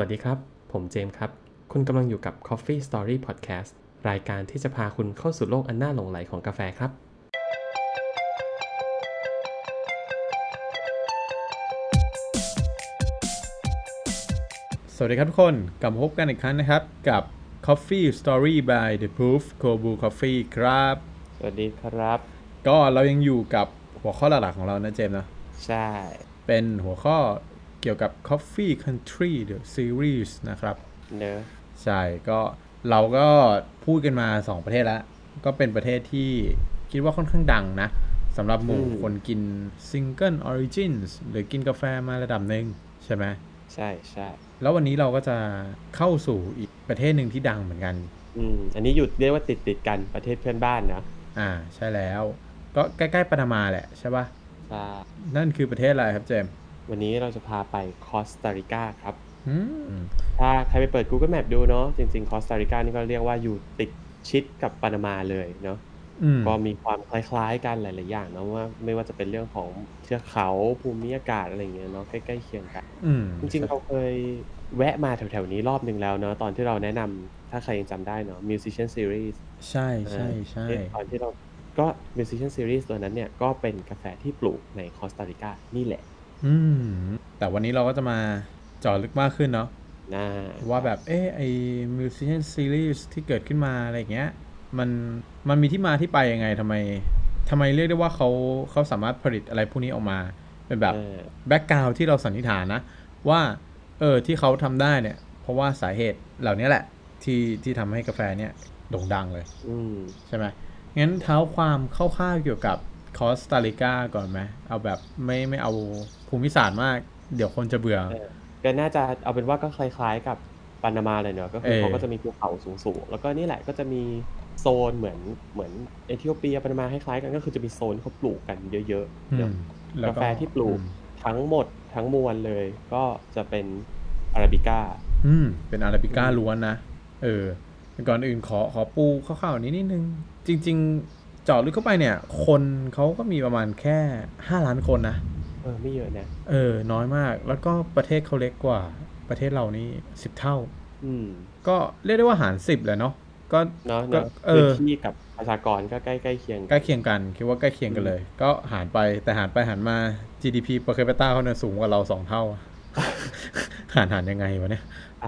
วัสดีครับ ผมเจมส์ครับ คุณกำลังอยู่กับ Coffee Story Podcast รายการที่จะพาคุณเข้าสู่โลกอันน่าหลงไหลของกาแฟครับ สวัสดีครับทุกคน กลับมาพบกันอีกครั้งนะครับ กับ Coffee Story by The Proof Kobu Coffee ครับ สวัสดีครับ ก็เรายังอยู่กับหัวข้อหลักๆของเรานะเจมส์นะ ใช่ เป็นหัวข้อเกี่ยวกับ Coffee Country The Series นะครับเนอะใช่ก็เราก็พูดกันมา 2 ประเทศแล้ว ก็เป็นประเทศที่คิดว่าค่อนข้างดังนะสำหรับหมู่คนกิน Single Origins หรือกินกาแฟมาระดับหนึ่งใช่ไหมใช่ใช่แล้ววันนี้เราก็จะเข้าสู่อีกประเทศหนึ่งที่ดังเหมือนกัน อืม อันนี้หยุดเรียกว่าติดติดๆกันประเทศเพื่อนบ้านนะ อ่า ใช่แล้ว ก็ใกล้ๆปานามาแหละใช่ปะใช่ นั่นคือประเทศอะไรครับเจมส์ วันนี้เราจะพาไปคอสตาริกาครับอืมถ้าใครไปเปิด Google Map ดูเนาะจริงๆคอสตาริกานี่ก็เรียกว่าอยู่ติดชิดกับปานามาเลยเนาะอืมก็มีความคล้ายๆกันหลายๆอย่างเนอะว่าไม่ว่าจะเป็นเรื่องของเทือกเขาภูมิอากาศอะไรอย่างเงี้ยเนาะใกล้ๆเคียงกันอืมจริงๆเราเคยแวะมาแถวๆนี้รอบหนึ่งแล้วเนาะตอนที่เราแนะนำถ้าใครยังจำได้เนาะ Musician Series ใช่ใช่ใช่เอ่อตอนที่เราก็ Musician Series ตัวนั้นเนี่ยก็เป็นกาแฟที่ปลูกในคอสตาริกานี่แหละ อืม แต่วันนี้เราก็จะมาเจาะลึกมากขึ้นเนาะนะว่าแบบเออไอ musician series ที่เกิดขึ้นมาอะไรอย่างเงี้ย มันมันมีที่มาที่ไปยังไงทำไมทำไมเรียกได้ว่าเขาเขาสามารถผลิตอะไรพวกนี้ออกมา เป็นแบบเออ background ที่เราสันนิษฐานนะ ว่าเออที่เขาทำได้เนี่ย เพราะว่าสาเหตุเหล่านี้แหละ ที่ที่ทำให้กาแฟเนี่ยโด่งดังเลยอืมใช่ไหมงั้นเท้าความคร่าวๆเกี่ยวกับ คอสตาริกาก่อนไหมเอาแบบไม่ไม่เอาภูมิศาสตร์มาก เดี๋ยวคนจะเบื่อเออก็น่าจะเอาเป็นว่าก็คล้ายๆกับปานามาเลยเนาะก็คือเออเขาก็จะมีภูเขาสูงๆ แล้วก็นี่แหละก็จะมีโซนเหมือนเหมือนเอธิโอเปียปานามาคล้ายๆกันก็คือจะมีโซนที่เขาปลูกกันเยอะๆอืเนาะมล้วกาแฟที่ปลูกอืมทั้งหมดทั้งมวลเลย ก็จะเป็นอาราบิก้าอืมเป็นอาราบิก้าอืมล้วนนะเออแต่ก่อนอื่นขอขอปูคร่าวๆนี้นิดนึง จริงๆเจาะลึกเข้าไปเนี่ย คนเขาก็มีประมาณแค่ห้าล้านคนนะ เออไม่เยอะนะ เออ น้อยมาก แล้วก็ประเทศเขาเล็กกว่า ประเทศเรานี่สิบเท่า อืม ก็เรียกได้ว่าหารสิบเลยเนาะก็เนาะ ก็เนาะเออพื้นที่กับประชากรก็ใกล้ใกล้เคียง ใกล้เคียงกัน คิดว่าใกล้เคียงกันเลย ก็หารไปแต่หารไปหารมา GDP per capita เขาเนี่ยสูงกว่าเราสองเท่า หารหารยังไงวะเนี่ย อ่า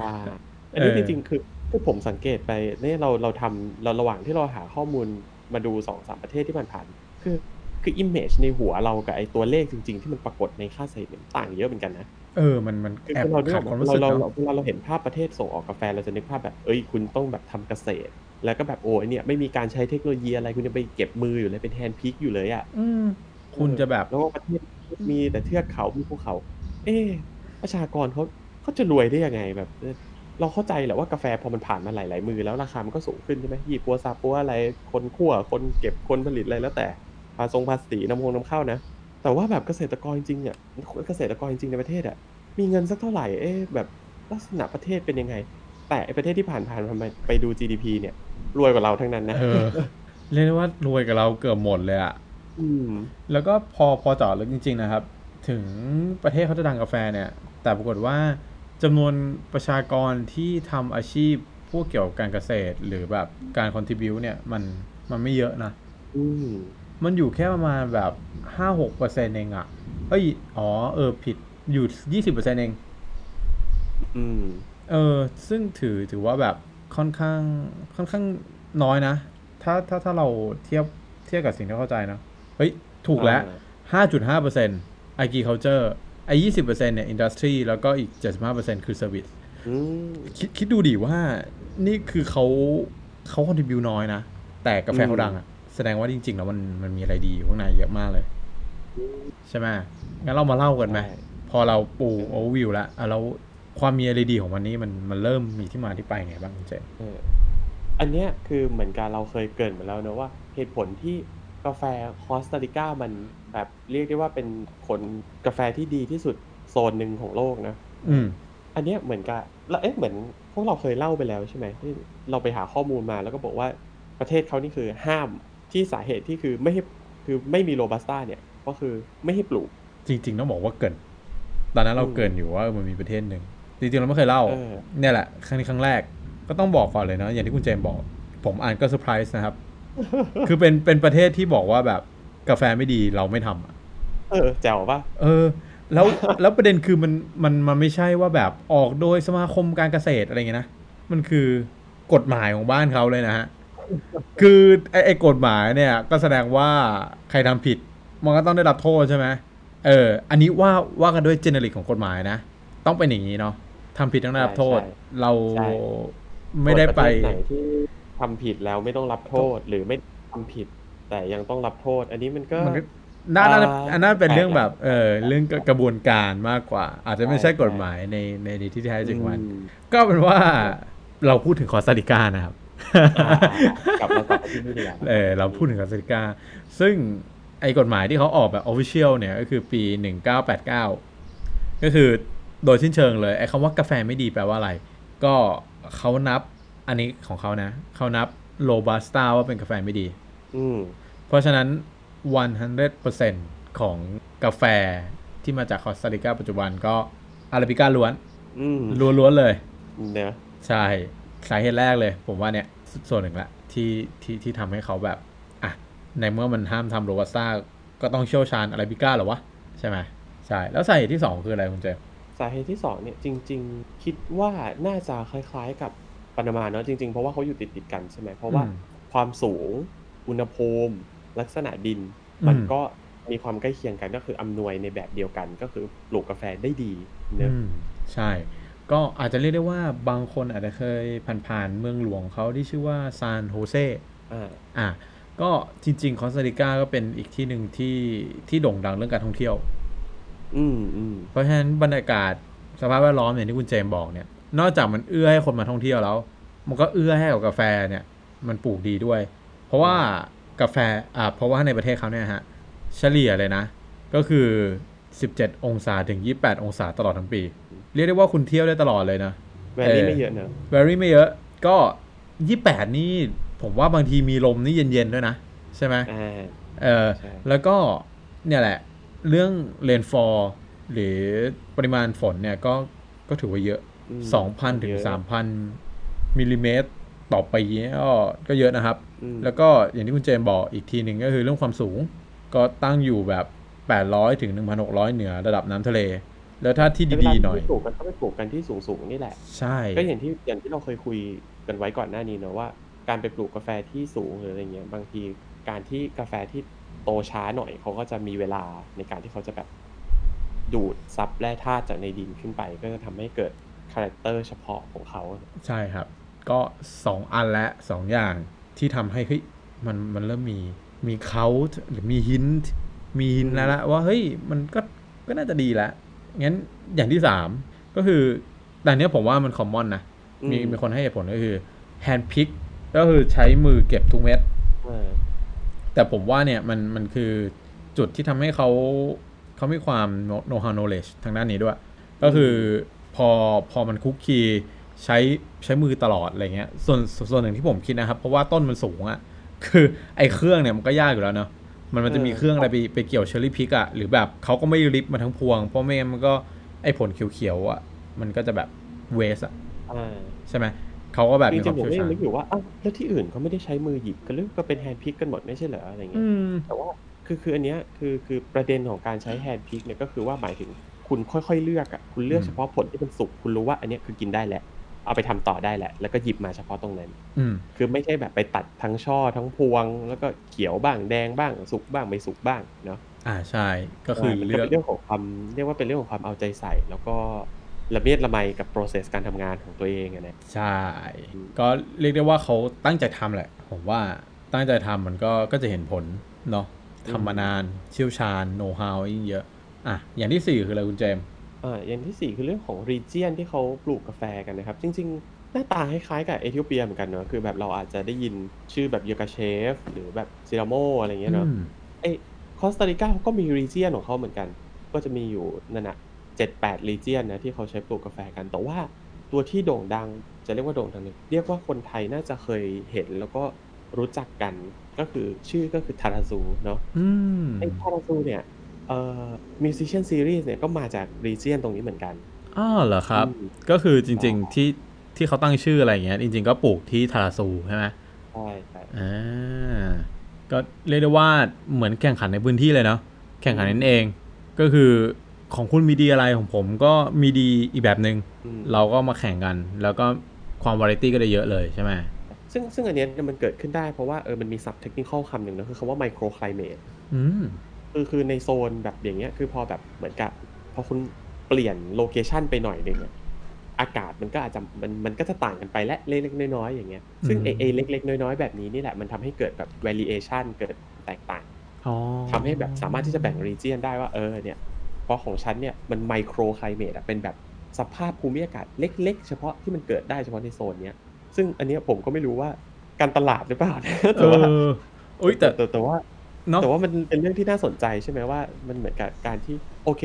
อันนี้เออจริงๆคือคือผมสังเกตไปเนี่ยเราเราทำเราระหว่างที่เราหาข้อมูล มาดูสองสามประเทศที่ผ่านๆคือคือ image ในหัวเรากับไอตัวเลขจริง ๆ ที่มันปรากฏในค่าเฉลี่ยต่างเยอะเหมือนกันนะเออ มันมันคือแอบเราเนี่ยขาดความรู้เราสึกเราเนาะเวลาเราเห็นภาพประเทศส่งออกกาแฟเราจะนึกภาพแบบเอ้ยคุณต้องแบบทำเกษตร แล้วก็แบบโอ้ยเนี่ยไม่มีการใช้เทคโนโลยีอะไรคุณจะไปเก็บมืออยู่เลยเป็น hand pick อยู่เลยอะอืมคุณจะแบบแล้วก็ประเทศมีแต่เทือกเขามีภูเขา เอ๊ะประชากรเขาเขาจะรวยได้ยังไงแบบ เออเราเข้าใจแหละว่ากาแฟพอมันผ่านมาหลาย ๆ มือแล้วราคามันก็สูงขึ้นใช่ไหมยี่ปัวซาปัวอะไรคนคั่วคนเก็บคนผลิตอะไรแล้วแต่ภาษงภาษีน้ำคงน้ำเข้านะ แต่ว่าแบบเกษตรกรจริงๆเนี่ยเกษตรกรจริงๆในประเทศอะมีเงินสักเท่าไหร่เอ๊ะแบบลักษณะประเทศเป็นยังไง แต่ไอ้ประเทศที่ผ่านๆทำไมไปดู GDP เนี่ย รวยกว่าเราทั้งนั้นนะเออเรียกได้ว่ารวยกับเราเกือบหมดเลยอะอืมแล้วก็พอพอเจาะลึกจริง ๆ นะครับ ถึงประเทศเขาจะดังกาแฟเนี่ย แต่ปรากฏว่า จำนวนประชากรที่ทำอาชีพพวกเกี่ยวกับการเกษตร หรือแบบการคอนทิบิวเนี่ยมันมันไม่เยอะนะอืมมันอยู่แค่ประมาณแบบห้าหกเปอร์เซ็นต์เองอะเอ้ยอ๋อเออผิดอยู่ยี่สิบเปอร์เซ็นต์เองอืมเออ ซึ่งถือถือว่าแบบค่อนข้างค่อนข้างน้อยนะ ถ้าถ้าถ้าเราเทียบเทียบกับสิ่งที่เข้าใจนะ เฮ้ย ถูกแล้วห้าจุดห้าเปอร์เซ็นต์ agriculture ไอ้ยี่สิบเปอร์เซ็นต์เนี่ย industry แล้วก็อีกเจ็ดสิบห้าเปอร์เซ็นต์คือ service อืมคิดคิดดูดิว่านี่คือเขาเขาคอนทิบิวน้อยนะ แต่กาแฟเขาดังอะแสดงว่าจริง ๆ แล้วมันมันมีอะไรดีอยู่ข้างในเยอะมากเลย ใช่ไหมงั้นเรามาเล่ากันไหมใช่พอเราปูโอวิวแล้วอะแล้วความมีอะไรดีของมันนี้มันมันเริ่มมีที่มาที่ไปไงบ้างคุณเจนเอออันเนี้ยคือเหมือนกันเราเคยเกรินมาแล้วนะว่าเหตุผลที่ กาแฟคอสตาริกามันแบบเรียกได้ว่าเป็นผลกาแฟที่ดีที่สุดโซนหนึ่งของโลกนะอืม อันเนี้ยเหมือนกับแล้วเอ๊ะเหมือนพวกเราเคยเล่าไปแล้วใช่ไหมที่เราไปหาข้อมูลมาแล้วก็บอกว่าประเทศเขานี่คือห้ามที่สาเหตุที่คือไม่ให้คือไม่มีโรบัสต้าเนี่ย ก็คือไม่ให้ปลูก จริง ๆ ต้องบอกว่าเกริ่น ตอนนั้นเราอืมเกริ่นอยู่ว่าเออมันมีประเทศหนึ่งจริงๆเราไม่เคยเล่าเออเนี่ยแหละครั้งนี้ครั้งแรกก็ต้องบอกก่อนเลยเนาะอย่างที่คุณเจมส์บอก ผมอ่านก็เซอร์ไพรส์นะครับ คือเป็นเป็นประเทศที่บอกว่าแบบกาแฟไม่ดีเราไม่ทำอะเออแจ๋วป่ะเออ แล้วแล้วประเด็นคือมันมันมันไม่ใช่ว่าแบบออกโดยสมาคมการเกษตรอะไรเงี้ยนะมันคือกฎหมายของบ้านเขาเลยนะฮะคือไอ้ไอ้กฎหมายเนี่ย ก็แสดงว่าใครทำผิด มันก็ต้องได้รับโทษใช่ไหมเออ อันนี้ว่าว่ากันด้วยเจเนริกของกฎหมายนะ ต้องเป็นอย่างนี้เนาะทำผิดต้องได้รับโทษใช่เราใช่ไม่ได้ไปส่วนระเทศไหน ที่ทำผิดแล้วไม่ต้องรับโทษหรือไม่ทำผิด แต่ยังต้องรับโทษ อันนี้มันก็มันก็น่าน่าอ่าอันนั้นเป็นเรื่องแปลกแบบเออเรื่องกระบวนการมากกว่า อาจจะไม่ใช่กฎหมายในในที่แท้จริงมันอืมก็เป็นว่าเราพูดถึงคอสตาริกานะครับอ่ากลับมาต่อที่นี่ดีกว่าเออเราพูดถึงคอสตาริกาซึ่งไอ้กฎหมายที่เขาออกแบบ Official เนี่ยก็คือปี 1989 ก็คือโดยสิ้นเชิงเลยไอ้คำว่ากาแฟไม่ดีแปลว่าอะไร ก็เขานับ อันนี้ของเขานะ เขานับโรบัสต้าว่าเป็นกาแฟไม่ดี อืมเพราะฉะนั้น 100%ของกาแฟที่มาจากคอสตาริกาปัจจุบันก็อาราบิก้าล้วนอืมล้วนๆเลยเนอะใช่ สาเหตุแรกเลย ผมว่าเนี่ยส่วนหนึ่งละที่ที่ที่ทำให้เขาแบบ อะ ในเมื่อมันห้ามทำโรบัสต้าก็ต้องเชี่ยวชาญอาราบิก้าเหรอวะ ใช่ไหมใช่ แล้วสาเหตุที่สองคืออะไรคุณเจมส์สาเหตุที่สองเนี่ยจริง ๆ คิดว่าน่าจะคล้าย ๆกับปานามาเนาะจริงๆ เพราะว่าเขาอยู่ติดติดๆกันใช่ไหมเพราะว่าอืมความสูงอุณหภูมิ ลักษณะดินอืมมันก็มีความใกล้เคียงกันก็คืออำนวยในแบบเดียวกันก็คือปลูกกาแฟได้ดีเนอะอืมใช่ ก็อาจจะเรียกได้ว่าบางคนอาจจะเคยผ่านๆเมืองหลวงเขาที่ชื่อว่าซานโฮเซอ่าอะก็จริงๆคอสตาริกาก็เป็นอีกที่หนึ่งที่ที่โด่งดังเรื่องการท่องเที่ยว อืมอืมเพราะฉะนั้นบรรยากาศสภาพแวดล้อมอย่างที่คุณเจมส์บอกเนี่ย นอกจากมันเอื้อให้คนมาท่องเที่ยวแล้ว มันก็เอื้อให้กับกาแฟเนี่ย มันปลูกดีด้วย เพราะว่ากาแฟอ่าเพราะว่าในประเทศเขาเนี่ยฮะ เฉลี่ยเลยนะ ก็คือ 17 องศาถึง 28 องศาตลอดทั้งปี เรียกได้ว่าคุณเที่ยวได้ตลอดเลยนะแวรี่เออไม่เยอะเนอะ very ไม่เยอะ ก็ 28 นี่ผมว่าบางทีมีลมนี่เย็นๆด้วยนะ ใช่ไหมอ่าเออใช่แล้วก็เนี่ยแหละ เรื่อง rainfall หรือปริมาณฝนเนี่ยก็ก็ถือว่าเยอะ อืม2,000ถึงเยอะ3,000มิลลิเมตรต่อปีเนี่ยก็ก็เยอะนะครับอืมแล้วก็อย่างที่คุณเจมส์บอกอีกทีหนึ่งก็คือเรื่องความสูง ก็ตั้งอยู่แบบ800ถึง1,600เหนือระดับน้ำทะเล แล้วถ้าที่ดีๆหน่อยเวลาที่ปลูกกันก็ไปปลูกกันที่สูงๆนี่แหละ ใช่ ก็อย่างที่อย่างที่เราเคยคุยกันไว้ก่อนหน้านี้เนอะว่า การไปปลูกกาแฟที่สูงหรืออะไรเงี้ยบางทีการที่กาแฟที่โตช้าหน่อยเขาก็จะมีเวลาในการที่เขาจะแบบดูดซับแร่ธาตุจากในดินขึ้นไป ก็จะทำให้เกิด character เฉพาะของเขาใช่ครับ ก็2อันและ2อย่างที่ทำให้เฮ้ยมันมันเริ่มมีมีเค้าหรือมีกลิ่นมีกลิ่นแล้วละว่าเฮ้ยมันก็ก็น่าจะดีแล้วงั้นอย่างที่3ก็คือแต่เนี้ยผมว่ามัน common นะมีอืมมีคนให้เหตุผลก็คือ hand pickก็คือใช้มือเก็บทุกเม็ดเออแต่ผมว่าเนี่ยมันมันคือจุดที่ทำให้เขาเขามีความ know how knowledge ทางด้านนี้ด้วย ก็คือ พอพอมันคุกคีใช้ใช้มือตลอดอะไรเงี้ยส่วนส่วนหนึ่งที่ผมคิดนะครับ เพราะว่าต้นมันสูงอะคือไอ้เครื่องเนี่ยมันก็ยากอยู่แล้วเนาะมันมันจะมีเครื่องอะไรไปไปเกี่ยวเชอร์รี่พิกอะหรือแบบเขาก็ไม่ริบมาทั้งพวง เพราะไม่งั้นมันก็ไอ้ผลเขียวๆอะมันก็จะแบบ waste อะอ่าใช่ไหมเขาก็แบบจมีคริวางมๆผมเชี่ยวก็ยัชางญนึกอยู่ว่าอ้าวแล้วที่อื่นเขาไม่ได้ใช้มือหยิบกันหรือก็เป็น hand pick กันหมดไม่ใช่เหรออะไรเงี้อืยมแต่ว่าคือคืออันเนี้ยคือคือประเด็นของการใช้ hand pick เนี่ยก็คือว่าหมายถึง คุณค่อยๆเลือกอะคุณเลือกอืมเฉพาะผลที่มันสุกคุณรู้ว่าอันเนี้ยคือกินได้แหละเอาไปทำต่อได้แหละ แล้วก็หยิบมาเฉพาะตรงนั้นอืมคือไม่ใช่แบบไปตัดทั้งช่อทั้งพวง แล้วก็เขียวบ้างแดงบ้างสุกบ้างไม่สุกบ้างเนาะอ่าใช่ ก็คือมันเลืก็อกเป็นเรื่องของความเรียกว่าเป็นเรื่องของความเอาใจใส่ แล้วก็ละเมียดละไมกับ process การทำงานของตัวเองอะนะใช่ ก็เรียกได้ว่าเขาตั้งใจทำแหละ ผมว่าตั้งใจทำมันก็ก็จะเห็นผลเนาะทำมานานเชี่ยวชาญโน้ตฮาวยิ่งเยอะ อะอย่างที่สี่คืออะไรคุณเจมส์อ่าอย่างที่สี่คือเรื่องของ region ที่เขาปลูกกาแฟกันนะครับ จริง ๆ หน้าตาคล้ายๆกับเอธิโอเปียเหมือนกันเนาะคือแบบเราอาจจะได้ยินชื่อแบบย o กาเชฟ หรือแบบซิราโมอะไรเงี้ยเนาะอืมไอคอสตาริกาเขาก็มี region ของเขาเหมือนกัน ก็จะมีอยู่นั่นน่ะเจ็ดแปด region นะที่เขาใช้ปลูกกาแฟกันแต่ว่าตัวที่โด่งดังจะเรียกว่าโด่งดังเลยเรียกว่าคนไทยน่าจะเคยเห็นแล้วก็รู้จักกันก็คือชื่อก็คือทาราซูเนาะอืมไอ้ทาราซูเนี่ย เอ่อ musician series เนี่ยก็มาจาก region ตรงนี้เหมือนกันอ้าวเหรอครับอืมก็คือจริงๆที่ที่เขาตั้งชื่ออะไรอย่างเงี้ยจริง ๆ ก็ปลูกที่ทาราซูใช่ไหมใช่ใช่อ่าก็เรียกได้ว่าเหมือนแข่งขันในพื้นที่เลยเนาะแข่งขันนั่นเอง ก็คือของคุณมีดีอะไรของผมก็มีดีอีกแบบหนึง่งอืมเราก็มาแข่งกัน แล้วก็ความวาไรตี้ก็ได้เยอะเลยใช่ไหมซึ่งซึ่งอันเนี้ยมันเกิดขึ้นได้เพราะว่าเออมันมีศัพท์เทคนิคคำหนึ่งนะคือคำว่าไมโคร c l i m a t e อืม คือคือในโซนแบบอย่างเงี้ยคือพอแบบเหมือนกับพอคุณเปลี่ยนโลเคชันไปหน่อยหนึ่งอะอากาศมันก็อาจจะมันมันก็จะต่างกันไปและเล็กๆน้อยๆอย่างเงี้ยซึ่งอืมไอไอเล็กๆน้อยๆแบบนี้นี่แหละมันทำให้เกิดแบบ variation เกิดแตกต่าง อ๋อทำให้แบบสามารถที่จะแบ่ง region ได้ว่าเออเนี่ยเพราะของฉันเนี่ยมันไมโคร c l i m a t e อะเป็นแบบสภาพภูมิอากาศเล็ก ๆ เฉพาะที่มันเกิดได้เฉพาะในโซนเนี้ยซึ่งอันเนี้ยผมก็ไม่รู้ว่าการตลาดหรือเปล่านะเอแต่ว่าอโอ้ยแต่แต่แต่ว่า เนาะ แต่ว่ามันเป็นเรื่องที่น่าสนใจใช่ไหมว่า มันเหมือนกับการที่ โอเค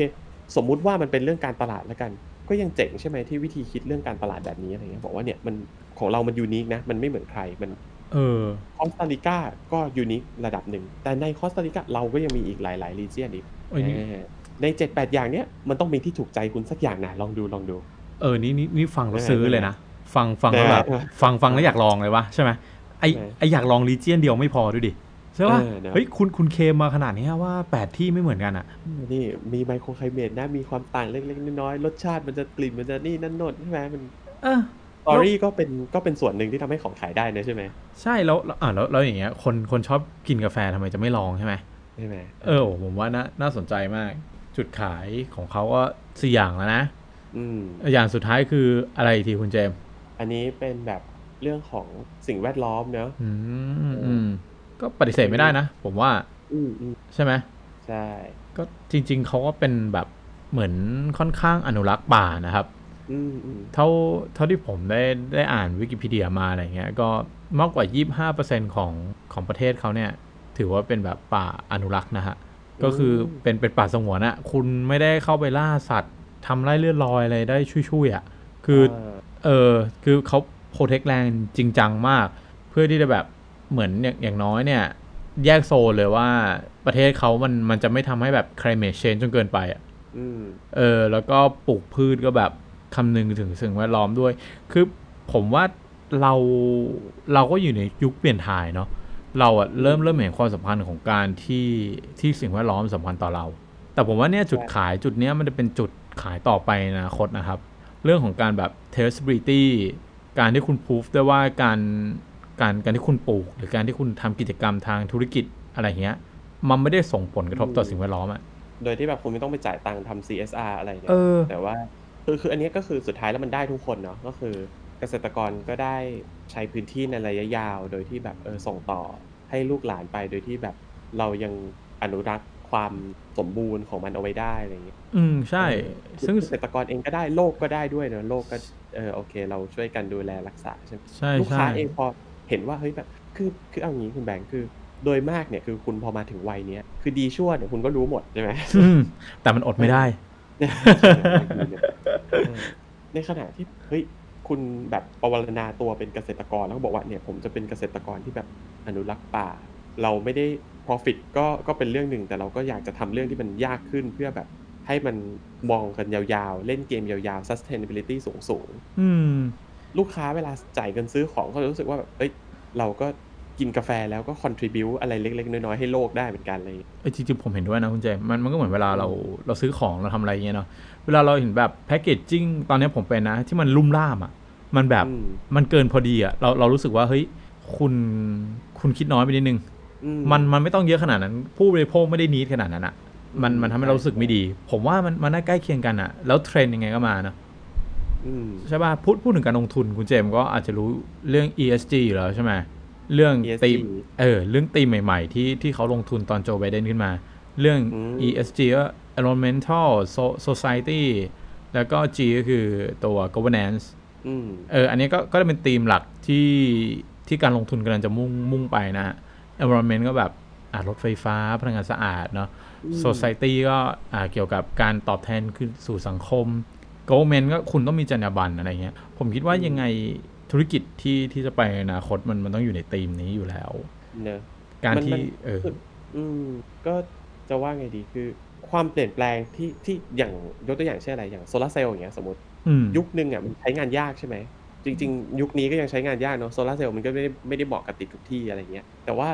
สมมุติว่ามันเป็นเรื่องการตลาดแล้วกัน ก็ยังเจ๋งใช่ไหมที่วิธีคิดเรื่องการตลาดแบบนี้อะไรเงี้ยบอกว่าเนี่ยมันของเรามัน unique นะ มันไม่เหมือนใครมันเออคอสตาริกาก็ unique ระดับหนึ่ง แต่ในคอสตาริกาเราก็ยังมีอีกหลายๆ region อีกเอ้ยนี่เออใน7 8อย่างเนี้ยมันต้องมีที่ถูกใจคุณสักอย่างนะลองดูลองดู เออนี่นี่นี่ฟังแล้วเออซื้อเลยนะฟังฟังแล้วแบบเออฟังฟังแล้วอยากลองเลยวะใช่ไหมไอใช่ไออยากลอง region เดียวไม่พอดูดิ ใช่ป่ะ เออนะ เฮ้ยคุณคุณเคมมาขนาดนี้ว่าแปดที่ไม่เหมือนกันอะ นี่มี microclimate นะมีความต่างเล็กๆน้อยๆรสชาติมันจะกลิ่นมันจะนี่นั่นโน่นใช่ไหมมันเออ story ก็เป็นก็เป็นส่วนหนึ่งที่ทำให้ของขายได้นะใช่ไหมใช่แล้วแล้วอ่าแล้วแล้วอย่างเงี้ยคนคนชอบกินกาแฟทำไมจะไม่ลองใช่ไหมใช่ไหมเออผมว่าน่าน่าสนใจมาก จุดขายของเขาก็สี่อย่างแล้วนะ อืม อย่างสุดท้ายคืออะไรอีกทีคุณเจมส์อันนี้เป็นแบบเรื่องของสิ่งแวดล้อมเนอะ อืมอืม ก็ปฏิเสธไม่ได้นะ ผมว่าอืมอืมใช่ไหมใช่ ก็จริง ๆเขาก็เป็นแบบเหมือนค่อนข้างอนุรักษ์ป่านะครับอืมอืมเท่าเท่าที่ผมได้ได้อ่านวิกิพีเดียมาอะไรเงี้ย ก็มากกว่า 25%ของของประเทศเขาเนี่ย ถือว่าเป็นแบบป่าอนุรักษ์นะฮะ ก็คือเป็นเป็นป่าสงวนอะคุณไม่ได้เข้าไปล่าสัตว์ทำไร่เลือดลอยอะไรได้ช่วยๆอะคือาเออคือเขาโปรเทคแลนด์จริงจังมาก เพื่อที่จะแบบ เหมือนอย่างอย่างน้อยเนี่ย แยกโซนเลยว่าประเทศเขามันมันจะไม่ทำให้แบบ climate change จนเกินไปอะอืมเออ แล้วก็ปลูกพืชก็แบบคำนึงถึงสิ่งแวดล้อมด้วย คือผมว่าเราเราก็อยู่ในยุคเปลี่ยนถ่ายเนาะเราอะเริ่มเริ่มเห็นความสัมพันธ์ของการที่ที่สิ่งแวดล้อมสำคัญต่อเรา แต่ผมว่าเนี่ยจุดขายจุดเนี้ยมันจะเป็นจุดขายต่อไปในอนาคตนะครับ เรื่องของการแบบ traceability การที่คุณพูฟได้ว่าการ การการที่คุณปลูก หรือการที่คุณทำกิจกรรมทางธุรกิจอะไรเงี้ย มันไม่ได้ส่งผลกระทบต่อสิ่งแวดล้อมอะโดยที่แบบคุณไม่ต้องไปจ่ายตังค์ทำ CSR อะไรเนี่ยเออแต่ว่าคือคืออันเนี้ยก็คือสุดท้ายแล้วมันได้ทุกคนเนาะก็คือเกษตรกรก็ได้ใช้พื้นที่ในระยะยาว โดยที่แบบเออส่งต่อให้ลูกหลานไปโดยที่แบบเรายังอนุรักษ์ความสมบูรณ์ของมันเอาไว้ได้อะไรอย่างเงี้ยอืมใช่ ซึ่งเกษตรกรเองก็ได้โลกก็ได้ด้วยเนอะโลกก็เออโอเค เราช่วยกันดูแลรักษาใช่ไหมใช่ลูกค้าใช่เองพอ เห็นว่าเฮ้ยแบบคือคือเอางี้คุณแบงค์คือ โดยมากเนี่ยคือคุณพอมาถึงวัยเนี้ยคือดีชั่วเนี่ยคุณก็รู้หมดใช่ไหมอืมแต่มันอดไม่ได้เนี่ยเออในขณะที่เฮ้ยคุณแบบประวรณาตัวเป็นเกษตรกรแล้วก็บอกว่าเนี่ยผมจะเป็นเกษตรกรที่แบบอนุรักษ์ป่า เราไม่ได้ profit ก็ก็เป็นเรื่องหนึ่งแต่เราก็อยากจะทำเรื่องที่มันยากขึ้นเพื่อแบบให้มันมองกันยาวๆ เล่นเกมยาวๆ sustainability สูงสูงอืมๆ ลูกค้าเวลาจ่ายเงินซื้อของเขาจะรู้สึกว่าแบบเอ้ยเราก็กินกาแฟแล้วก็ contribute อะไรเล็กๆ น้อยๆ ให้โลกได้เหมือนกันอะไรอย่างเลยเอ้ยจริงๆ ผมเห็นด้วยนะคุณเจมส์มันมันก็เหมือนเวลาเราเราซื้อของเราทำอะไรอย่างเงี้ยเนาะเวลาเราเห็นแบบแพคเกจจิ้งตอนนี้ผมเป็นนะ ที่มันลุ่มล่ามอะ มันแบบอืมมันเกินพอดีอะเราเรารู้สึกว่าเฮ้ยคุณคุณคิดน้อยไปนิดนึงอืมันมันไม่ต้องเยอะขนาดนั้น ผู้บริโภคไม่ได้นีดขนาดนั้นอะมันมันทำให้เรารู้สึกไม่ดี ผมว่ามันมันน่าใกล้เคียงกันอะ แล้วเทรนด์ยังไงก็มาเนาะอืม ใช่ป่ะพูดพูดถึงการลงทุนคุณเจมส์ก็อาจจะรู้เรื่อง ESG อยู่แล้วใช่ไหมเรื่อง ESG ตีมเออเรื่องตีมใหม่ ๆ ที่ที่เขาลงทุนตอนโจไบเดนขึ้นมา เรื่องอืม ESG ก็ environmental so- society แล้วก็ G ก็คือตัว governance อืมเอออันนี้ก็ก็จะเป็นธีมหลักที่ที่การลงทุนกำลังจะมุ่งมุ่งไปนะฮะ environment ก็แบบอ่ารถไฟฟ้าพลังงานสะอาดเนาะอืม society ก็อ่าเกี่ยวกับการตอบแทนคือสู่สังคม government ก็คุณต้องมีจรรยาบรรณอะไรเงี้ย ผมคิดว่ายังไงธุรกิจที่ที่จะไปในอนาคตมันมันต้องอยู่ในธีมนี้อยู่แล้วเนอะการมันที่มันเออคืออืมก็จะว่าไงดีคือ ความเปลี่ยนแปลงที่ที่อย่างยกตัวอย่างเช่นอะไรอย่างโซลาร์เซลล์อย่างเงี้ยสมมติอืมยุคหนึ่งอะมันใช้งานยากใช่ไหมจริง ๆ ยุคนี้ก็ยังใช้งานยากเนาะโซลาร์เซลล์มันก็ไม่ได้ไม่ได้เหมาะกับติดทุกที่อะไรเงี้ยแต่ว่า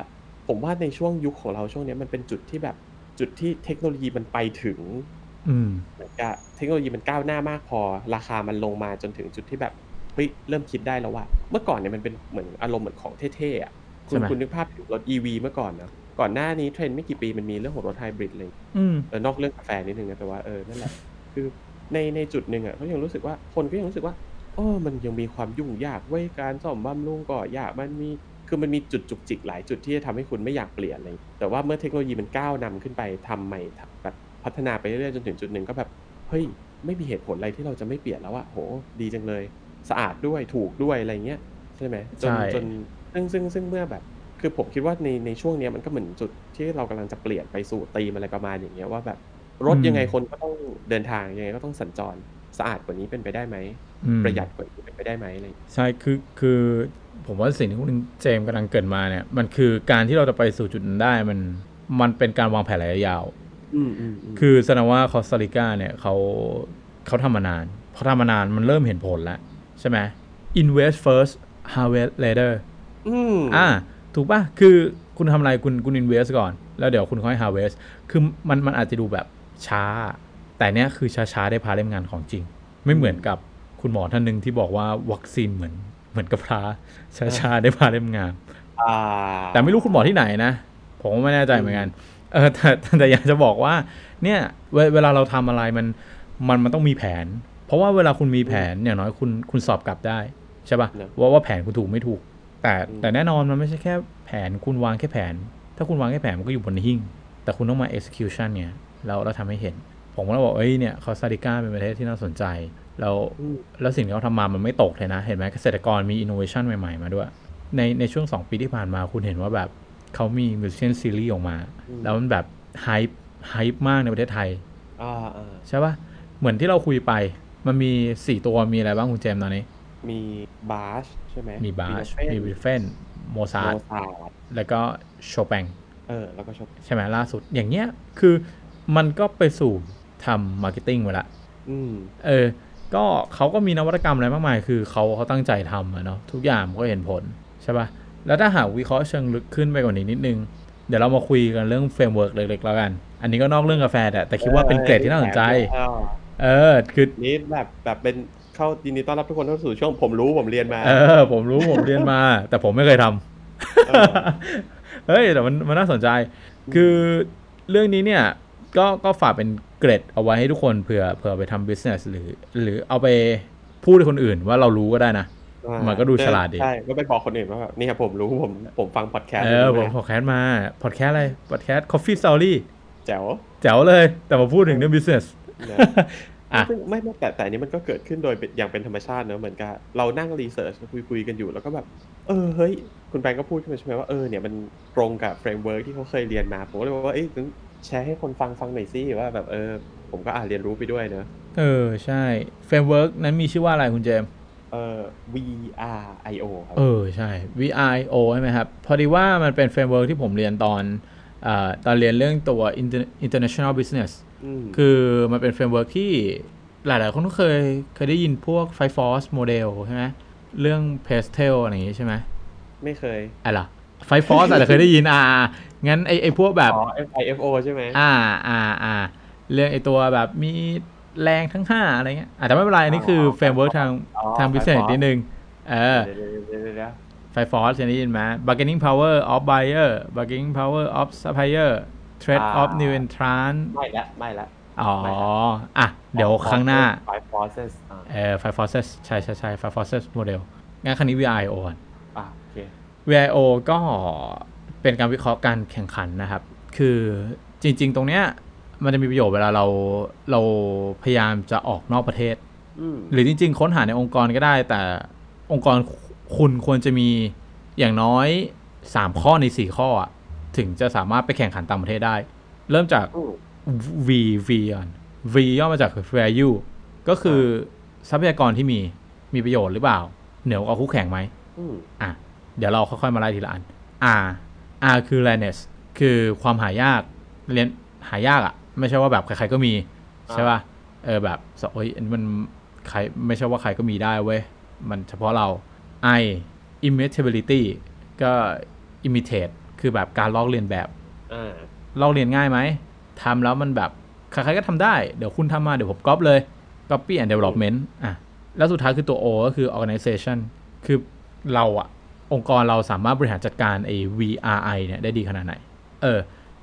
ผมว่าในช่วงยุคของเราช่วงเนี้ยมันเป็นจุดที่แบบจุดที่เทคโนโลยีมันไปถึงอืม เหมือนกับเทคโนโลยีมันก้าวหน้ามากพอ ราคามันลงมาจนถึงจุดที่แบบเฮ้ยเริ่มคิดได้แล้วว่า เมื่อก่อนเนี่ยมันเป็นเหมือนอารมณ์เหมือนของเท่ๆอะคุใช่ณไหมคุณนึกภาพถึงรถ EV เมื่อก่อนเนาะก่อนหน้านี้เทรนด์ไม่กี่ปีมันมีเรื่องของรถไฮบริดเลยอืมเออนอกเรื่องกาแฟนิดนึงนะแต่ว่าเออนั่นแหละคือในในจุดหนึ่งอะเขายังรู้สึกว่าคนก็ยังรู้สึกว่าโอ้มันยังมีความยุ่งยากเว้ยการซ่อมบำรุงก็ยากมันมีคือมันมีจุดจุกจิกหลายจุดที่จะทำให้คุณไม่อยากเปลี่ยนเลยแต่ว่าเมื่อเทคโนโลยีมันก้าวนำขึ้นไปทำใหม่ทำแบบ พัฒนาไปเรื่อยๆจนถึงจุดหนึ่งก็แบบเฮ้ยไม่มีเหตุผลอะไรที่เราจะไม่เปลี่ยนแล้วอะโห ดีจังเลย สะอาดด้วยถูกด้วยอะไรเงี้ยใช่ไหมจนใช่จนซึ่งซึ่งซึ่งเมื่อแบบ คือผมคิดว่าในในช่วงเนี้ยมันก็เหมือนจุดที่เรากำลังจะเปลี่ยนไปสู่ธีมอะไรประมาณอย่างเงี้ยว่าแบบรถอืมยังไงคนก็ต้องเดินทางยังไงก็ต้องสัญจรสะอาดกว่านี้เป็นไปได้ไหมอืมประหยัดกว่านี้เป็นไปได้ไหมอะไรอย่างเงี้ยใช่คือคือผมว่าสิ่งที่คุณเจมส์กำลังเกริดมาเนี่ยมันคือการที่เราจะไปสู่จุดนั้นได้มันมันเป็นการวางแผนระยะยาวอืมอืมอืม คือแสดงว่าคอสตาริกาเนี่ยเขาเขาทำมานานพอทำมานานมันเริ่มเห็นผลแล้ว ใช่ไหม invest first harvest later อืมอ่า ถูกป่ะ คือคุณทำอะไรคุณคุณ invest ก่อน แล้วเดี๋ยวคุณค่อย harvest คือมันมันอาจจะดูแบบช้า แต่เนี้ยคือช้า ๆ ได้พาเล่มงานของจริง ไม่เหมือนกับคุณหมอท่านหนึ่งที่บอกว่าวัคซีนเหมือนเหมือนกับพระช้าๆได้พาเล่มงานอ่าแต่ไม่รู้คุณหมอที่ไหนนะ ผมก็ไม่แน่ใจเหมือนกัน เออแต่แต่แต่อยากจะบอกว่าเนี่ยเวเวลาเราทำอะไรมันมันมันต้องมีแผน เพราะว่าเวลาคุณมีแผนอย่างน้อยคุณคุณสอบกลับได้ใช่ปะเนอะว่าว่าแผนคุณถูกไม่ถูก แต่อืมแต่แน่นอนมันไม่ใช่แค่แผนคุณวางแค่แผน ถ้าคุณวางแค่แผนมันก็อยู่บนหิ้ง แต่คุณต้องมา execution เนี่ยเราเราทำให้เห็น ผมก็เลยบอกเอ้ยเนี่ยคอสตาริกาเป็นประเทศที่น่าสนใจแล้วอืมแล้วสิ่งที่เขาทำมามันไม่ตกเลยนะ เห็นไหมเกษตรกรมีอินโนเวชันใหม่ ๆ มาด้วย ในในช่วง 2 ปีที่ผ่านมาคุณเห็นว่าแบบ เขามี musician series ออกมาอืมแล้วมันแบบ hype hype มากในประเทศไทยอ่าอ่าใช่ปะเหมือนที่เราคุยไป มันมี4ตัวมีอะไรบ้างคุณเจมส์ตอนนี้ มีบาคใช่ไหมมีบาค Beethoven มีวูล์ฟกังโมซาโมซาร์ทแล้วก็โชแปงเออแล้วก็ชอบใช่ไหมล่าสุดอย่างเงี้ยคือมันก็ไปสู่ทำ marketing ไปละอืมเออ ก็เขาก็มีนวัตกรรมอะไรมากมาย คือเขาเขาตั้งใจทำอะเนาะทุกอย่างมันก็เห็นผลใช่ปะ่ะ แล้วถ้าหากวิเคราะห์เชิงลึกขึ้นไปกว่านี้นิดนึง เดี๋ยวเรามาคุยกันเรื่อง framework เล็กๆแล้วกัน อันนี้ก็นอกเรื่องกาแฟแต่แต่คิดว่าเป็นเกร็ดที่น่าสนใจ เออเออคือนี่แบบแบบเป็นเข้ายินดีต้อนรับทุกคนเข้าสู่ช่วงผมรู้ผมเรียนมา เออ ผมรู้ผมเรียนมา แต่ผมไม่เคยทำเออเฮ้ยแต่มันมันน่าสนใจ คือเรื่องนี้เนี่ยก็ก็ฝากเป็นเกรดเอาไว้ให้ทุกคนเผื่อเผื่อไปทำ business หรือ หรือเอาไปพูดให้คนอื่นว่าเรารู้ก็ได้นะอ่า มันก็ดูฉลาดดีใช่ก็ไปบอกคนอื่นว่าแบบนี่ครับผมรู้ผมผมฟังพอดแคสต์เออผมมาพอดแคสต์มาพอดแคสต์อะไรพอดแคสต์ Coffee Story แจ๋วแจ๋วเลย แต่มาพูดถึงเรื่อง business นะอะซึ่งไม่ไม่แต่แต่อันนี้มันก็เกิดขึ้นโดยเป็นอย่างเป็นธรรมชาติเนอะเหมือนกับเรานั่งรีเสิร์ชคุยคุยกันอยู่แล้วก็แบบ เออเฮ้ย คุณแปงก็พูดขึ้นมาใช่ไหมว่าเออเนี่ยมันตรงกับ framework ที่เขาเคยเรียนมา ผมก็เลยบอกว่าเอ้ยงั้นแชร์ให้คนฟังฟังหน่อยสิว่าแบบเออ ผมก็อ่านเรียนรู้ไปด้วยเนอะเออ ใช่ framework นั้นมีชื่อว่าอะไรคุณเจมส์ เออ VRIO ครับ เออ ใช่ VRIO ใช่ไหมครับ พอดีว่ามันเป็น framework ที่ผมเรียนตอนเอ่อตอนเรียนเรื่องตัว Inter- international business มคือมันเป็น framework ที่หลาย ๆ คนก็เคยเคยได้ยินพวก Five Force model ใช่ไหมเรื่อง PESTEL อะไรอย่างงี้ใช่ไหมไม่เคยอะไรล่ะ Five Force อาจจะเคยได้ยินอ่าอ่า งั้นไอไอพวกแบบอ๋อ FIFO ใช่ไหมอ่าอ่าอ่าเรื่องไอตัวแบบมี แรงทั้งห้าอะไรเงี้ยอาจจะแต่ไม่เป็นไรอันนี้คือ framework ทางอ๋อทาง Five business Force นิดนึง เออเดี๋ยวเดี๋ยวเดี๋ยวเดี๋ยว Five Force เคยได้ยินไหม bargaining power of buyer bargaining power of supplier threat of new entrant ไม่ละไม่ละอ๋อไม่ครับอะ เดี๋ยวครั้งหน้า Five forces อ่าเออ five forces ใช่ใช่ใช่ five forces model งั้นครั้งนี้ VIO ก่อนอะโอเค VIO ก็เป็นการวิเคราะห์การแข่งขันนะครับ คือจริง ๆ ตรงเนี้ย มันจะมีประโยชน์เวลาเราเราพยายามจะออกนอกประเทศอืมหรือจริง ๆ ค้นหาในองค์กรก็ได้ แต่องค์กรคุณควรจะมีอย่างน้อย3ข้อใน4ข้ออะถึงจะสามารถไปแข่งขันต่างประเทศได้ เริ่มจากอืม V V ก่อน V ย่อมาจาก value ก็คือทรัพยากรที่มีมีประโยชน์หรือเปล่า เหนือกว่าคู่แข่งไหมอืมอะ เดี๋ยวเราค่อยๆมาไล่ทีละอัน R R คือ rareness คือความหายากเรียนหายากอะ่ะ ไม่ใช่ว่าแบบใครๆก็มีอ่าใช่ป่ะเออแบบสโอ้ยอันนี้มันใครไม่ใช่ว่าใครก็มีได้เว้ย มันเฉพาะเรา I immutability ก็ imitate คือแบบการลอกเลียนแบบอ่าลอกเรียนง่ายไหมทำแล้วมันแบบ ใครๆก็ทำได้ เดี๋ยวคุณทำมาเดี๋ยวผมก๊อปเลย copy and development อะ แล้วสุดท้ายคือตัว O ก็คือ organization คือเราอะองค์กรเราสามารถบริหารจัดการไอ้ VRI เนี่ยได้ดีขนาดไหน เออ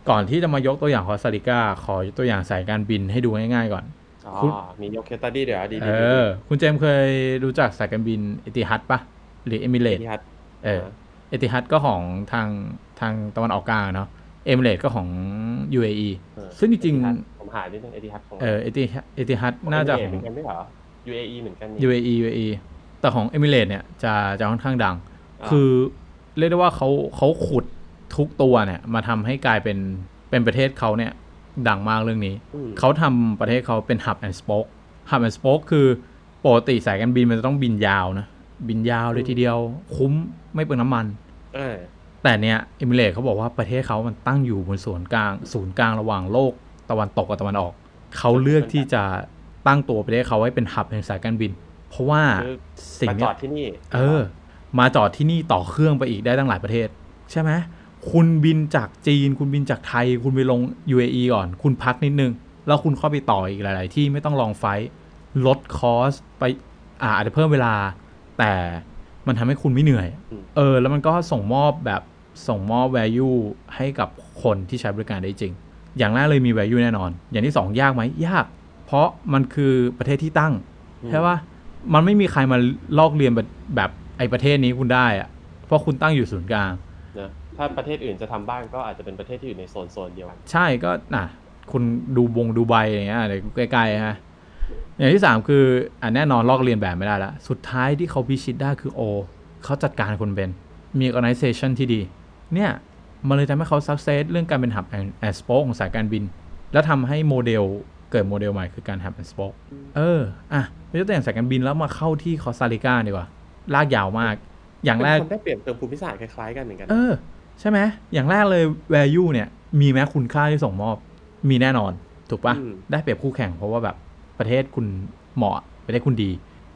ก่อนที่จะมายกตัวอย่างคอสตาริกาขอยกตัวอย่างสายการบินให้ดูง่ายๆก่อนอ๋อคุณมียกเคสตัดดี้เดี๋ยวดีเอดีอคุณเจมส์เคยรู้จักสายการบินเอติฮัดปะหรือเอมิเรตที่ฮัทเออเอติฮัดก็ของทางทางตะวันออกกลางอะเนาะเอมิเรตก็ของ UAE เออซึ่งจริง Etihad ผมหานิดนึงเอติฮัทของๆเออเอติเอติฮัดน่าจะขขอองงเหมือนกันไม่เหรอ UAE เหมือนกันนี่ UAE UAE แต่ของเอมิเรตเนี่ยจะจะค่อนข้างดังอ่าคือเรียกได้ว่าเขาเขาขุด ทุกตัวเนี่ยมาทำให้กลายเป็นเป็นประเทศเขาเนี่ยดังมากเรื่องนี้อืมเขาทำประเทศเขาเป็น hub and spoke hub and spoke คือปกติสายการบินมันจะต้องบินยาวนะ บินยาวเลยทีเดียว คุ้มไม่เปลืองน้ำมันเออแต่เนี่ยเอมิเรตเขาบอกว่าประเทศเขามันตั้งอยู่บนศูนย์กลาง ศูนย์กลางระหว่างโลกตะวันตกกับตะวันออก เขาเลือกที่จะตั้งตัวประเทศเขาไว้เป็นหับแห่งสายการบิน เพราะว่าคือสิ่งมาจเนี้อยดที่นี่ เออ มาจอดที่นี่ต่อเครื่องไปอีกได้ตั้งหลายประเทศ ใช่ไหม คุณบินจากจีน คุณบินจากไทย คุณไปลง UAE ก่อน คุณพักนิดนึง แล้วคุณเข้าไปต่ออีกหลาย ๆ ที่ไม่ต้องลองไฟล์ลดคอสไปอ่าอาจจะเพิ่มเวลา แต่มันทำให้คุณไม่เหนื่อยอืมเออ แล้วมันก็ส่งมอบแบบส่งมอบ value ให้กับคนที่ใช้บริการได้จริง อย่างแรกเลยมี value แน่นอน อย่างที่สองยากไหมยาก เพราะมันคือประเทศที่ตั้งใช่ปะมันไม่มีใครมาลอกเรียนแบบแบบไอ้ประเทศนี้คุณได้อะเพราะคุณตั้งอยู่ศูนย์กลางนะ ถ้าประเทศอื่นจะทำบ้างก็อาจจะเป็นประเทศที่อยู่ในโซนโซนเดียวกันใช่ก็น่ะ คุณดูบงดูใบอย่างเงี้ยอะไรใกล้ๆฮะอย่างที่สามคืออะแน่นอนลอกเรียนแบบไม่ได้ละสุดท้ายที่เขาพิชิตได้คือโอเขาจัดการคนเป็นมี organization ที่ดี เนี่ยมันเลยทำให้เขา success เรื่องการเป็น hub and and spoke ของสายการบิน แล้วทำให้โมเดลเกิดโมเดลใหม่คือการ hub and spoke เออ อะไม่ยกตัวอย่างสายการบินแล้วมาเข้าที่คอสตาริกาดีกว่า ลากยาวมาก อย่างแรกเป็นคนได้เปรียบเติมภูมิศาสตร์คล้ายๆกันเหมือนกัน เออ ใช่ไหมอย่างแรกเลย value เนี่ย มีแม้คุณค่าที่ส่งมอบ มีแน่นอน ถูกปะอืมได้เปรียบคู่แข่งเพราะว่าแบบประเทศคุณเหมาะประเทศคุณดี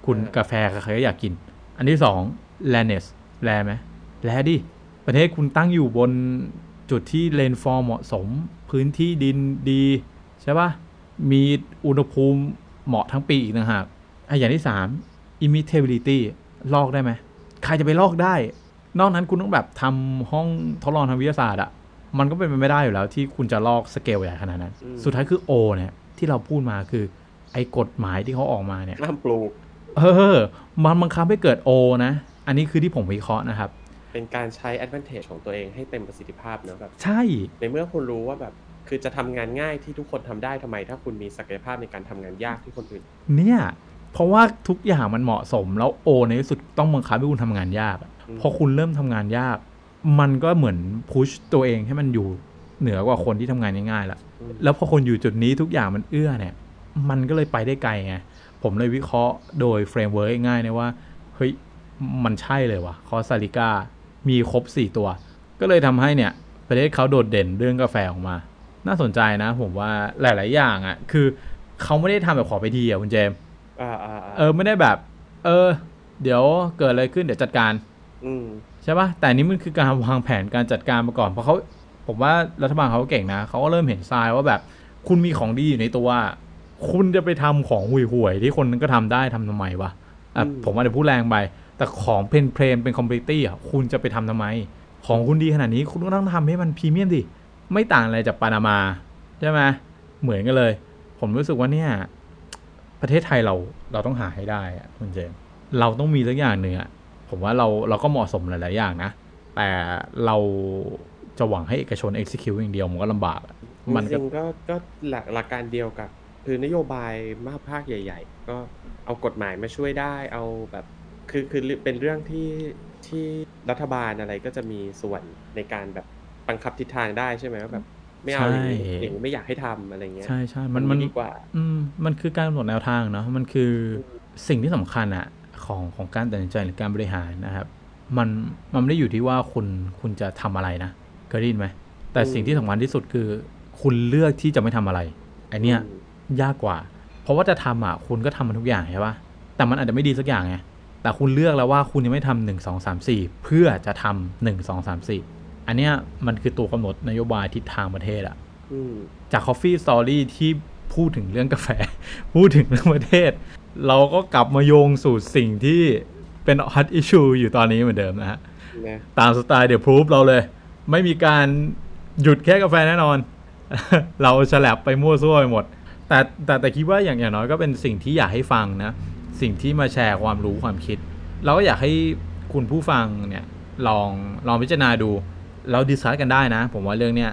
คุณอ่ากาแฟใครก็อยากกิน อันที่สอง landness แลไหมแลดิ ประเทศคุณตั้งอยู่บนจุดที่เลนฟอร์เหมาะสม พื้นที่ดินดีใช่ปะมีอุณหภูมิเหมาะทั้งปีอีกต่างหากอะอย่างที่สาม immutability ลอกได้ไหม ใครจะไปลอกได้ นอกนั้นคุณต้องแบบทำห้องทดลองทางวิทยาศาสตร์อะมันก็เป็นไปไม่ได้อยู่แล้ว ที่คุณจะลอกสเกลใหญ่ขนาดนั้นอืมสุดท้ายคือ O เนี่ยที่เราพูดมาคือ ไอ้กฎหมายที่เขาออกมาเนี่ยห้ามปลูก เออ มันบังคับให้เกิด O นะ อันนี้คือที่ผมวิเคราะห์นะครับ เป็นการใช้ advantage ของตัวเองให้เต็มประสิทธิภาพเนอะแบบ ใช่ ในเมื่อคุณรู้ว่าแบบคือจะทำงานง่ายที่ทุกคนทำได้ทำไม ถ้าคุณมีศักยภาพในการทำงานยากที่คนอื่น เนี่ย เพราะว่าทุกอย่างมันเหมาะสมแล้ว O ในที่สุดต้องบังคับให้คุณทำงานยากอะอืม พอคุณเริ่มทำงานยาก มันก็เหมือนพุชตัวเองให้มันอยู่เหนือกว่าคนที่ทำงานง่ายๆละอืมแล้วพอคนอยู่จุดนี้ทุกอย่างมันเอื้อเนี่ย มันก็เลยไปได้ไกลไงผมเลยวิเคราะห์โดย framework ง่ายๆนะว่าเฮ้ยมันใช่เลยว่ะคอสตาริกามีครบ 4 ตัว ก็เลยทำให้เนี่ย ประเทศเขาโดดเด่นเรื่องกาแฟออกมา น่าสนใจนะ ผมว่าหลาย ๆ อย่างอะ่ะ คือเขาไม่ได้ทำแบบขอไปทีอะคุณเจมส์อ่าอ่าอ่าเออไม่ได้แบบ เออ เดี๋ยวเกิดอะไรขึ้นเดี๋ยวจัดการอืม ใช่ปะแต่อันนี้มันคือการวางแผนการจัดการมาก่อน เพราะเขาผมว่ารัฐบาลเขาเก่งนะเขาก็เริ่มเห็นทรายว่าแบบ คุณมีของดีอยู่ในตัว คุณจะไปทำของห่วยๆที่คนนั้นก็ทำได้ทำทำไมวะอะอืมผมอาจจะพูดแรงไป แต่ของเพนเพลนเป็นคอมพลีตี้อะคุณจะไปทำทำไม ของคุณดีขนาดนี้คุณก็ต้องทำให้มันพรีเมียมดิไม่ต่างอะไรจากปานามาใช่ไหมเหมือนกันเลย ผมรู้สึกว่าเนี่ย ประเทศไทยเราเราต้องหาให้ได้อะคุณเจมส์เราต้องมีสักอย่างหนึ่งอะ ผมว่าเราเราก็เหมาะสมหลาย ๆ อย่างนะ แต่เราจะหวังให้เอกชน execute อย่างเดียวมันก็ลำบากอะมันจก็ริงๆก็ก็หลักหลักการเดียวกับ คือนโยบายมากภาคใหญ่ ๆ ก็เอากฎหมายมาช่วยได้เอาแบบคือคือเป็นเรื่องที่ที่รัฐบาลอะไรก็จะมีส่วนในการแบบบังคับทิศทางได้ใช่ไหมว่าแบบไม่เอาอย่างนี้ใช่อย่างนี้ไม่อยากให้ทำอะไรเงี้ยใช่ใช่มันมันดีกว่า อืมมันคือการกำหนดแนวทางเนาะมันคือสิ่งที่สำคัญอะ ของของการตัดสินใจหรือการบริหารนะครับ มันมันไม่ได้อยู่ที่ว่าคุณคุณจะทำอะไรนะเคยได้ยินไหมแต่อืมสิ่งที่สำคัญที่สุดคือ คุณเลือกที่จะไม่ทำอะไรอันเนี้ยอืมยากกว่า เพราะว่าจะทำอะคุณก็ทำมันทุกอย่างใช่ปะแต่มันอาจจะไม่ดีสักอย่างไงแต่คุณเลือกแล้วว่าคุณยังไม่ทำหนึ่งสองสามสี่เพื่อจะทำหนึ่งสองสามสี่อันเนี้ยมันคือตัวกำหนดนโยบายทิศทางประเทศอะอืมจาก Coffee Story ที่ พูดถึงเรื่องกาแฟ พูดถึงเรื่องประเทศ เราก็กลับมาโยงสู่สิ่งที่เป็น hot issue อยู่ตอนนี้เหมือนเดิมนะฮะนะตามสไตล์เดี๋ยวพรูฟเราเลย ไม่มีการหยุดแค่กาแฟแน่นอน เราฉลับไปมั่วซั่วไปหมด แต่แต่แต่คิดว่าอย่างอย่างน้อยก็เป็นสิ่งที่อยากให้ฟังนะ สิ่งที่มาแชร์ความรู้ความคิด เราก็อยากให้คุณผู้ฟังเนี่ยลองลองพิจารณาดู เราดิสคัสกันได้นะ ผมว่าเรื่องเนี้ย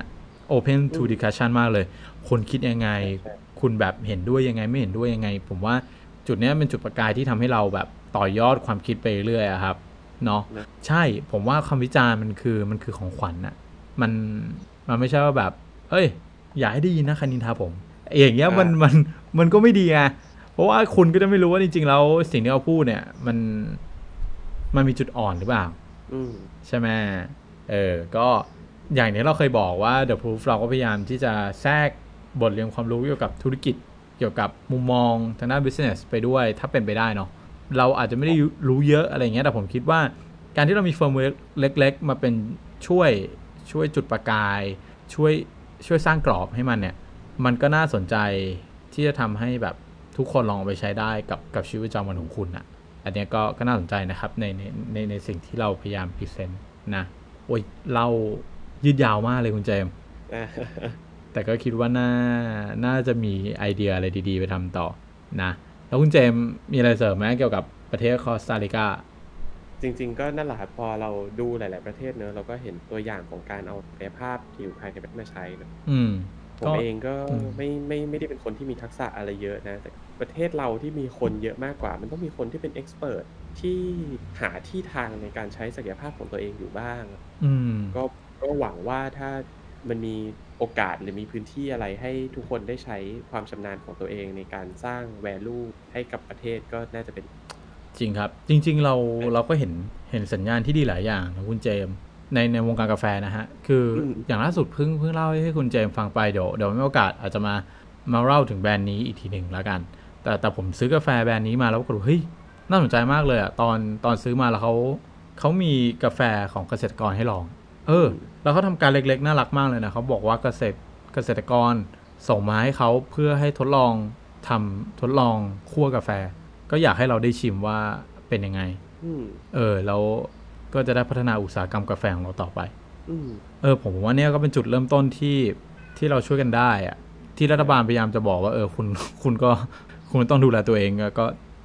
open to discussion มากเลย คนคิดยังไงใช่คุณแบบเห็นด้วยยังไง ไม่เห็นด้วยยังไง ผมว่าจุดเนี้ยเป็นจุดประกายที่ทำให้เราแบบต่อยอดความคิดไปเรื่อยๆอะครับเนาะนะใช่ผมว่าคำวิจารณ์มันคือมันคือของขวัญน่ะมันมันไม่ใช่ว่าแบบ เอ้ย อย่าให้ได้ยินนะคณินทาผมอย่างเงี้ยมันมันมันก็ไม่ดีไงเพราะว่าคุณก็จะไม่รู้ว่าจริงๆแล้วสิ่งที่เราพูดเนี่ย มันมันมีจุดอ่อนหรือเปล่าอืมใช่ไหมเออ ก็อย่างนี้เราเคยบอกว่า The Proof เราก็พยายามที่จะแทรก บทเรียนความรู้เกี่ยวกับธุรกิจ เกี่ยวกับมุมมองทางด้าน business ไปด้วย ถ้าเป็นไปได้เนาะเราอาจจะไม่ได้รู้เยอะอะไรเงี้ยแต่ผมคิดว่า การที่เรามี framework เล็ก ๆ มาเป็นช่วยช่วยจุดประกาย ช่วยช่วยสร้างกรอบให้มันเนี่ย มันก็น่าสนใจที่จะทำให้แบบทุกคนลองเอาไปใช้ได้กับกับชีวิตประจำวันของคุณอะอันเนี้ยก็ก็น่าสนใจนะครับในในในในสิ่งที่เราพยายามพรีเซนต์นะโอ้ยเรายืดยาวมากเลยคุณเจมส์ แต่ก็คิดว่าน่าน่าจะมีไอเดียอะไรดี ๆ ไปทำต่อนะ แล้วคุณเจมส์มีอะไรเสริมไหมเกี่ยวกับประเทศคอสตาริกาจริง ๆ ก็นั่นแหละครับพอเราดูหลาย ๆ ประเทศเนอะเราก็เห็นตัวอย่างของการเอาศักยภาพที่อยู่ภายในประเทศมาใช้เนอะอืมผมก็เองก็อืมไม่ไม่ไม่ได้เป็นคนที่มีทักษะอะไรเยอะนะ แต่ประเทศเราที่มีคนเยอะมากกว่า มันต้องมีคนที่เป็นเอ็กซ์เพรสที่หาที่ทางในการใช้ศักยภาพของตัวเองอยู่บ้างอืมก็ก็หวังว่าถ้า มันมีโอกาสหรือมีพื้นที่อะไรให้ทุกคนได้ใช้ความชำนาญของตัวเองในการสร้าง value ให้กับประเทศก็น่าจะเป็น จริงครับ จริง ๆ เราเราก็เห็นเห็นสัญญาณที่ดีหลายอย่างนะคุณเจมส์ในในวงการกาแฟนะฮะ คืออม อย่างล่าสุดเพิ่งเพิ่งเล่าให้คุณเจมส์ฟังไปเดี๋ยวเดี๋ยวมีโอกาสอาจจะมามาเล่าถึงแบรนด์นี้อีกทีหนึ่งแล้วกัน แต่แต่ผมซื้อกาแฟแบรนด์นี้มาแล้วก็รู้เฮ้ยน่าสนใจมากเลยอะตอนตอนซื้อมาแล้วเขาเขามีกาแฟของเกษตรกรให้ลอง เออ แล้วเขาทำการเล็กๆ น่ารักมากเลยนะเขาบอกว่าเกษตรเกษตรกรส่งมาให้เขาเพื่อให้ทดลองทำทดลองคั่วกาแฟ ก็อยากให้เราได้ชิมว่าเป็นยังไงอืมเออแล้วก็จะได้พัฒนาอุตสาหกรรมกาแฟของเราต่อไปอืมเออ ผมว่าเนี่ยก็เป็นจุดเริ่มต้นที่ที่เราช่วยกันได้อะที่รัฐบาลพยายามจะบอกว่าเออคุณคุณก็คุณต้องดูแลตัวเองก็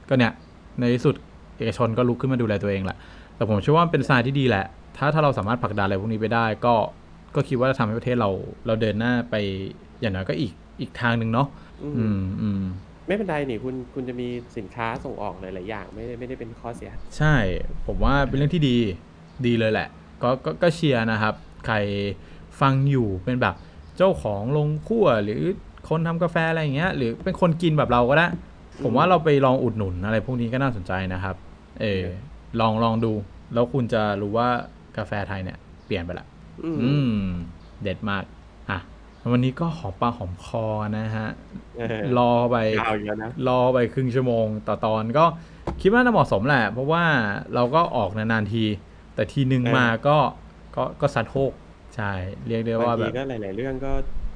ก็เนี่ยในที่สุดเอกชนก็ลุกขึ้นมาดูแลตัวเองแหละแต่ผมเชื่อว่ามันเป็นสายที่ดีแหละ ถ้าถ้าเราสามารถผลักดันอะไรพวกนี้ไปได้ ก็ก็คิดว่าจะทำให้ประเทศเราเราเดินหน้าไปอย่างน้อยก็อีกอีกทางหนึ่งเนาะอือืมมอืมไม่เป็นไรนี่คุณคุณจะมีสินค้าส่งออกหลายๆอย่างไม่ได้ไม่ได้เป็นข้อเสีย ใช่ ผมว่าเป็นเรื่องที่ดีดีเลยแหละ ก็ก็ก็เชียร์นะครับ ใครฟังอยู่เป็นแบบเจ้าของลงคั่วหรือคนทำกาแฟอะไรอย่างเงี้ย หรือเป็นคนกินแบบเราก็ได้ ผมว่าเราไปลองอุดหนุนอะไรพวกนี้ก็น่าสนใจนะครับ เออลองลองดู แล้วคุณจะรู้ว่า กาแฟไทยเนี่ย เปลี่ยนไปละอืมอืม เด็ดมาก อะ วันนี้ก็หอมปากหอมคอนะฮะเออรอไปยาวอยู่แล้วนะรอไปครึ่งชั่วโมงต่อตอนก็คิดว่าน่าเหมาะสมแหละ เพราะว่าเราก็ออกนานๆที แต่ทีหนึ่งเออมาก็ก็ก็สัดโฮกใช่ เรียกได้บางว่าแบทีบก็หลาย ๆ เรื่องก็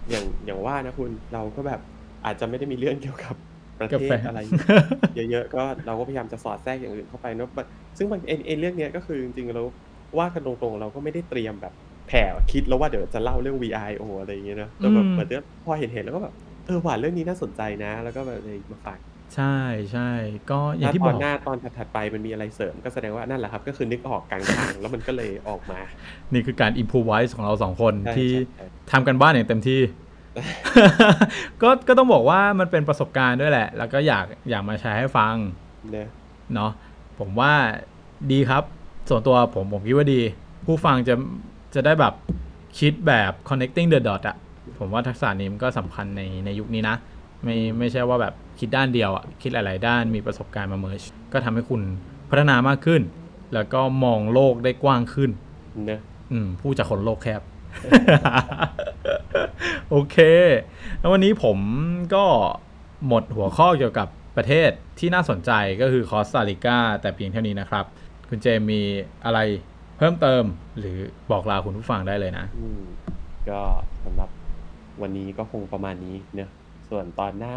อย่างอย่างว่านะคุณเราก็แบบอาจจะไม่ได้มีเรื่องเกี่ยวกับประกาเทแฟศอะไรเยอะๆก็เราก็พยายามจะสอดแทรกอย่างอื่นเข้าไปเนอะ but ซึ่งบางเอ็นเอ็นเรื่องเนี้ยก็คือจริงๆเรา ว่ากันตรงๆ เราก็ไม่ได้เตรียมแบบแผ่คิดแล้วว่าเดี๋ยวจะเล่าเรื่อง VIO อะไรอย่างเงี้ยเนอะแต่แบบอืมเหมือนที่พอเห็นเห็นๆแล้วก็แบบเออหวานเรื่องนี้น่าสนใจนะ แล้วก็แบบเลยมาฝากใช่ใช่ก็อย่าถ้างที่ตบออนกหน้าตอนถัดๆไปมันมีอะไรเสริม ก็แสดงว่านั่นแหละครับ ก็คือนึกออกกลางทางแล้วมันก็เลยออกมา นี่คือการอิ p พ o ไวส์ของเราสองคนใช่ที่ใช่ใช่ทำกันบ้านอย่างเต็มที่ก็ก็ต้องบอกว่ามันเป็นประสบการณ์ด้วยแหละ แล้วก็อยากอยากมาแชร์ให้ฟังเนอะเนาะผมว่าดีครับ ส่วนตัวผมผมคิดว่าดี ผู้ฟังจะจะได้แบบคิดแบบ connecting the dot อะผมว่าทักษะนี้มันก็สำคัญในในยุคนี้นะ ไม่ไม่ใช่ว่าแบบคิดด้านเดียวอะคิดหลาย ๆ ด้านมีประสบการณ์มา merge็ทำให้คุณพัฒนามากขึ้น แล้วก็มองโลกได้กว้างขึ้นเนอะอืมพูดจากคนโลกแคบโอเค แล้ววันนี้ผมก็หมดหัวข้อเกี่ยวกับประเทศที่น่าสนใจก็คือคอสตาริกาแต่เพียงเท่านี้นะครับ คุณเจมมีอะไรเพิ่มเติมหรือบอกลาคุณผู้ฟังได้เลยนะอืมก็สำหรับวันนี้ก็คงประมาณนี้เนอะส่วนตอนหน้า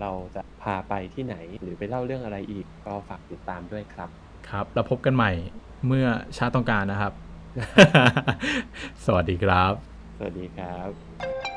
เราจะพาไปที่ไหนหรือไปเล่าเรื่องอะไรอีก ก็ฝากติดตามด้วยครับ ครับ แล้วพบกันใหม่เมื่อชาติต้องการนะครับ สวัสดีครับ สวัสดีครับ